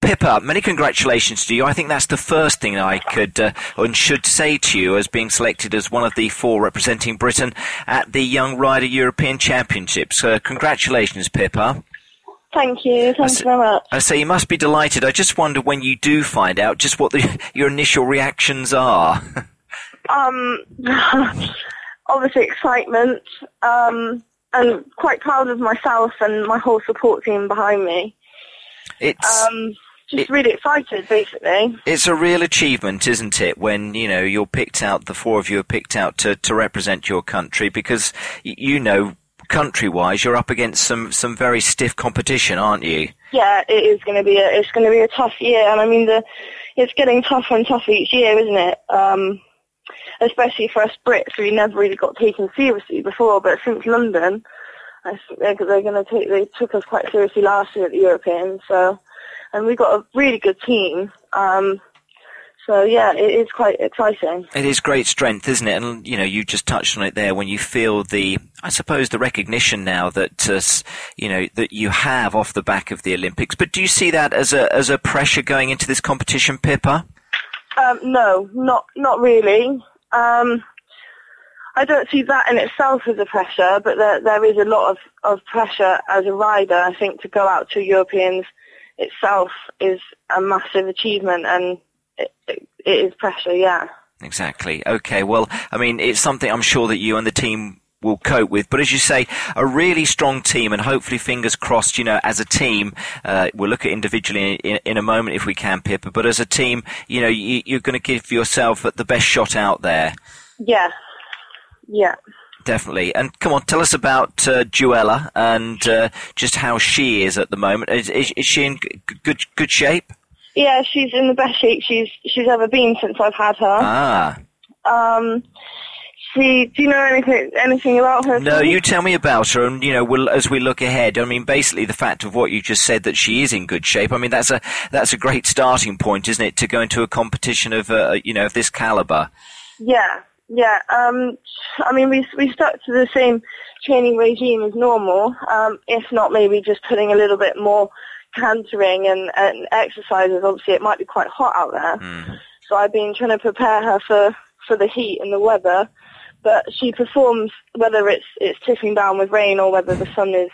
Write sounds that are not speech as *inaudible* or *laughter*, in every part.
Pippa, many congratulations to you. I think that's the first thing I could uh, and should say to you as being selected as one of the four representing Britain at the Young Rider European Championships. Uh, congratulations, Pippa. Thank you. Thank you very much. I say you must be delighted. I just wonder when you do find out just what the, *laughs* your initial reactions are. *laughs* Um, *laughs* obviously excitement, um, and quite proud of myself and my whole support team behind me. It's Um, just It- really excited, basically. it's a real achievement, isn't it? When you know you're picked out, the four of you are picked out to, to represent your country because you know country-wise you're up against some some very stiff competition, aren't you? Yeah, it is going to be a, it's going to be a tough year, and I mean the, it's getting tougher and tougher each year, isn't it? Um, especially for us Brits, we never really got taken seriously before, but since London, I think they're, they're going to take, they took us quite seriously last year at the Europeans, so, and we've got a really good team. Um, so yeah, it is quite exciting. It is great strength, isn't it? And you know, you just touched on it there when you feel the, I suppose, the recognition now that uh, you know that you have off the back of the Olympics. But do you see that as a as a pressure going into this competition, Pippa? Um, no, not not really. Um, I don't see that in itself as a pressure, but there there is a lot of, of pressure as a rider. I think to go out to Europeans itself is a massive achievement, and it, it, it is pressure. Yeah. Exactly. Okay. Well, I mean, it's something I'm sure that you and the team will cope with. But as you say, a really strong team, and hopefully, fingers crossed, you know, as a team, uh, we'll look at individually in, in a moment if we can, Pippa. But as a team, you know, you, you're going to give yourself the best shot out there. Yeah. Yeah. Definitely. And come on, tell us about uh, Juella and uh, just how she is at the moment. Is, is, is she in g- good good shape? Yeah, she's in the best shape she's she's ever been since I've had her. Ah. Um, she. Do you know anything anything about her? No, you tell me about her, and you know, we'll, as we look ahead. I mean, basically, the fact of what you just said that she is in good shape. I mean, that's a that's a great starting point, isn't it, to go into a competition of uh, you know of this caliber? Yeah, yeah. Um, I mean, we we stuck to the same training regime as normal. Um, if not, maybe just putting a little bit more cantering and, and exercises. Obviously, it might be quite hot out there, Hmm. so I've been trying to prepare her for for the heat and the weather. But she performs whether it's it's tipping down with rain or whether the sun is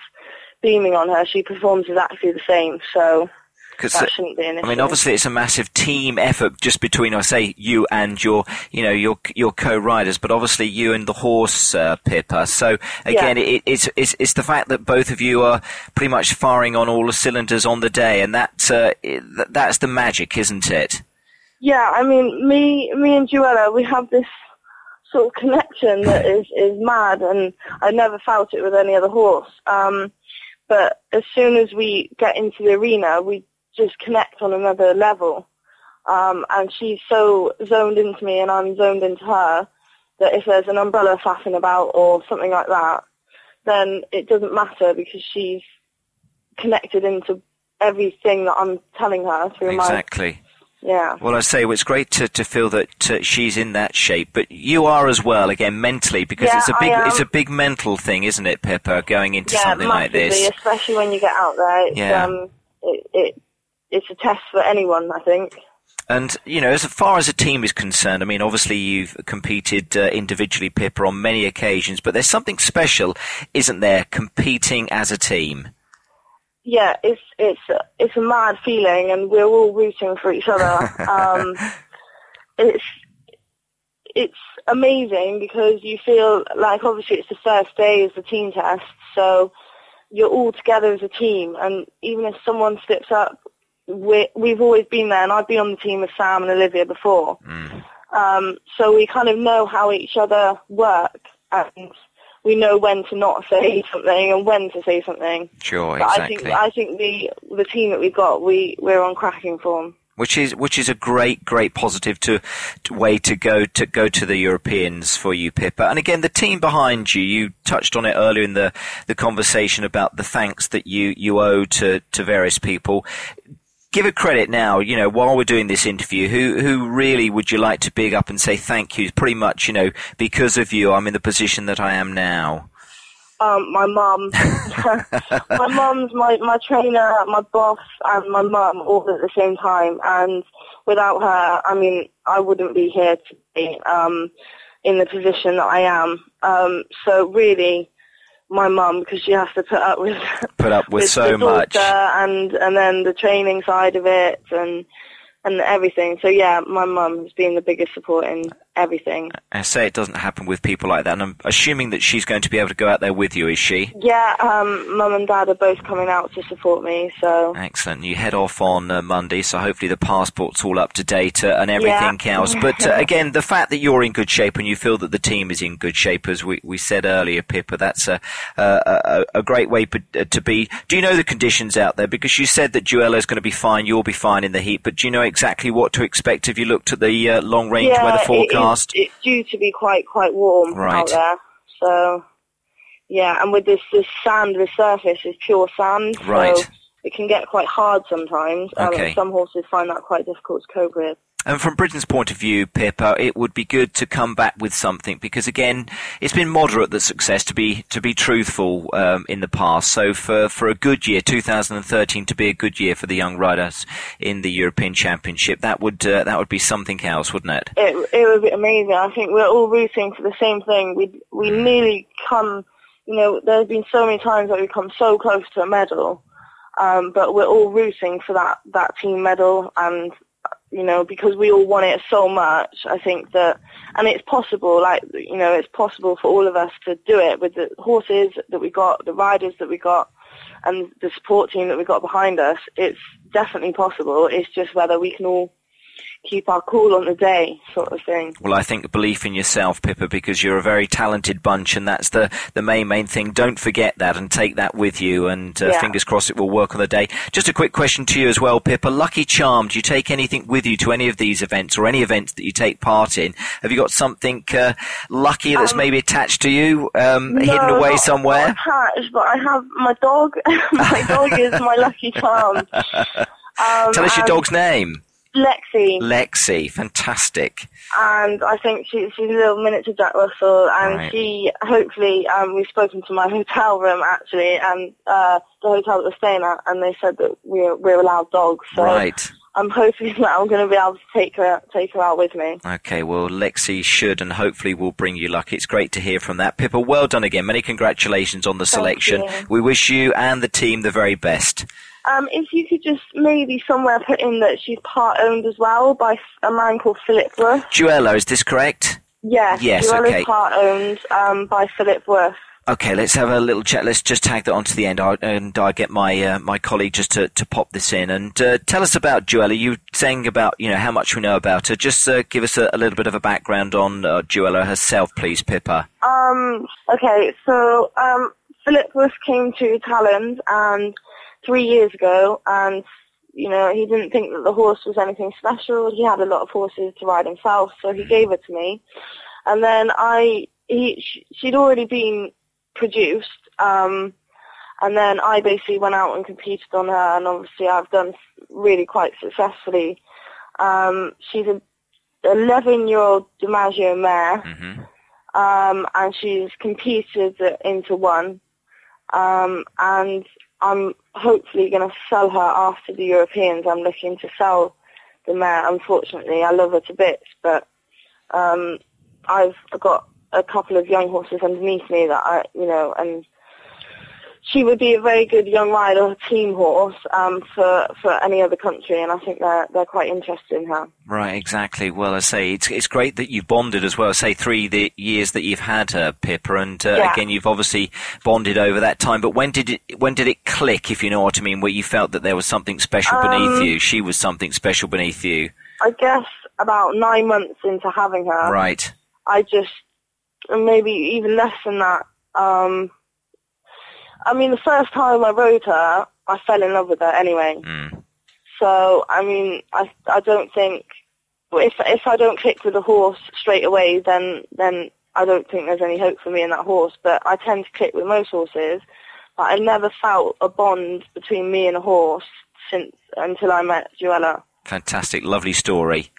beaming on her. She performs exactly the same. So Because that shouldn't be an issue. I mean, obviously, it's a massive team effort just between, I say, you and your, you know, your your co-riders, but obviously you and the horse, uh, Pippa. So again, Yeah. it, it's it's it's the fact that both of you are pretty much firing on all the cylinders on the day, and that uh, that's the magic, isn't it? Yeah, I mean, me, me and Joella, we have this sort of connection that *laughs* is is mad, and I never felt it with any other horse. Um, but as soon as we get into the arena, we just connect on another level. Um, and she's so zoned into me, and I'm zoned into her, that if there's an umbrella flapping about or something like that, then it doesn't matter because she's connected into everything that I'm telling her through my Exactly. my yeah. Well, I say well, it's great to, to feel that uh, she's in that shape, but you are as well. Again, mentally, because Yeah, it's a big it's a big mental thing, isn't it, Pippa? Going into yeah, something like this. especially when you get out there. It's, Yeah. um, it, it, it's a test for anyone, I think. And you know, as far as a team is concerned, I mean, obviously you've competed uh, individually, Pippa, on many occasions, but there's something special, isn't there, competing as a team? Yeah, it's it's a, it's a mad feeling, and we're all rooting for each other. *laughs* um, it's it's amazing because you feel like obviously it's the first day is the team test, so you're all together as a team, and even if someone slips up, we we've always been there, and I've been on the team with Sam and Olivia before. Um, so we kind of know how each other work, and we know when to not say something and when to say something. Sure, But exactly. I think I think the the team that we've got, we we're on cracking form. which is which is a great great positive to, to way to go to go to the Europeans for you, Pippa. And again, the team behind you. You touched on it earlier in the the conversation about the thanks that you you owe to to various people. Give a credit now, you know, while we're doing this interview, who who really would you like to big up and say thank you? Pretty much, you know, because of you, I'm in the position that I am now. Um, my mum, *laughs* *laughs* my mum's my my trainer, my boss, and my mum all at the same time. And without her, I mean, I wouldn't be here today um, in the position that I am. Um, so really, my mum because she has to put up with *laughs* put up with, with so much and and then the training side of it and and everything. So yeah, my mum has been the biggest support in everything. I say it doesn't happen with people like that, and I'm assuming that she's going to be able to go out there with you, is she? Yeah, um, mum and dad are both coming out to support me, so. Excellent. You head off on uh, Monday, so hopefully the passport's all up to date uh, and everything yeah. else. *laughs* But uh, again, the fact that you're in good shape and you feel that the team is in good shape, as we, we said earlier, Pippa, that's a, a, a great way uh, to be. Do you know the conditions out there? Because you said that Joella is going to be fine, you'll be fine in the heat, but do you know exactly what to expect? Have you looked at the uh, long range yeah, weather forecast? It, it's due to be quite quite warm right. out there. So yeah, and with this this sand, the surface is pure sand. Right. So it can get quite hard sometimes. Okay. Um, some horses find that quite difficult to cope with. And from Britain's point of view, Pippa, it would be good to come back with something because again, it's been moderate the success to be to be truthful um, in the past. So for for a good year, 2013 to be a good year for the young riders in the European Championship, that would uh, that would be something else, wouldn't it? It it would be amazing. I think we're all rooting for the same thing. We we nearly come. You know, there's been so many times that we come so close to a medal. Um, but we're all rooting for that, that team medal and you know, because we all want it so much, I think that, and it's possible, like, you know, it's possible for all of us to do it with the horses that we got, the riders that we got, and the support team that we got behind us. It's definitely possible. It's just whether we can all keep our cool on the day, sort of thing. Well, I think belief in yourself, Pippa, because you're a very talented bunch, and that's the, the main, main thing. Don't forget that and take that with you, and uh, Yeah. fingers crossed it will work on the day. Just a quick question to you as well, Pippa. Lucky Charm, do you take anything with you to any of these events or any events that you take part in? Have you got something uh, lucky that's Um, maybe attached to you, um, hidden away not- somewhere? Not attached, but I have my dog. *laughs* my dog is my lucky charm. *laughs* Um, Tell us your dog's name. Lexi. Lexi. Fantastic. and I think she, she's a little miniature Jack Russell, and Right. she hopefully um, we've spoken to my *laughs* hotel room actually, and uh, the hotel that we're staying at, and they said that we're we're allowed dogs, so Right. I'm hoping *laughs* that I'm going to be able to take her take her out with me. Okay, well, Lexi should and hopefully will bring you luck. It's great to hear from that. Pippa, well done again. Many congratulations on the selection. you. We wish you and the team the very best. Um, if you could just maybe somewhere put in that she's part owned as well by a man called Philip Worth. Juella, is this correct? Yes, Yes, okay. part owned um, by Philip Worth. Okay, let's have a little chat. Let's just tag that onto the end, I, and I get my uh, my colleague just to, to pop this in and uh, tell us about Juella. You were saying about you know how much we know about her. Just uh, give us a, a little bit of a background on uh, Juella herself, please, Pippa. Um, okay, so um, Philip Worth came to Talland three years ago, and you know he didn't think that the horse was anything special. He had a lot of horses to ride himself, so he gave it to me. And then I, he, she'd already been produced, um, and then I basically went out and competed on her, and obviously I've done really quite successfully. Um, she's a 11-year-old DiMaggio mare hmm um, and she's competed into one, um, and I'm hopefully going to sell her after the Europeans. I'm looking to sell the mare. Unfortunately, I love her to bits, but um, I've got a couple of young horses underneath me that I, you know, and she would be a very good young rider, a team horse um, for for any other country, and I think they're they're quite interested in her. Right, exactly. Well, I say it's it's great that you've bonded as well. Say three the years that you've had her, Pippa, and uh, Yeah. again you've obviously bonded over that time. But when did it when did it click, if you know what I mean, where you felt that there was something special beneath Um, you? She was something special beneath you. I guess about nine months into having her, Right. I just maybe even less than that. Um, I mean, the first time I rode her, I fell in love with her anyway. Mm. So I mean, I I don't think if if I don't click with a horse straight away, then then I don't think there's any hope for me in that horse. But I tend to click with most horses. But I never felt a bond between me and a horse since until I met Joella. Fantastic, lovely story.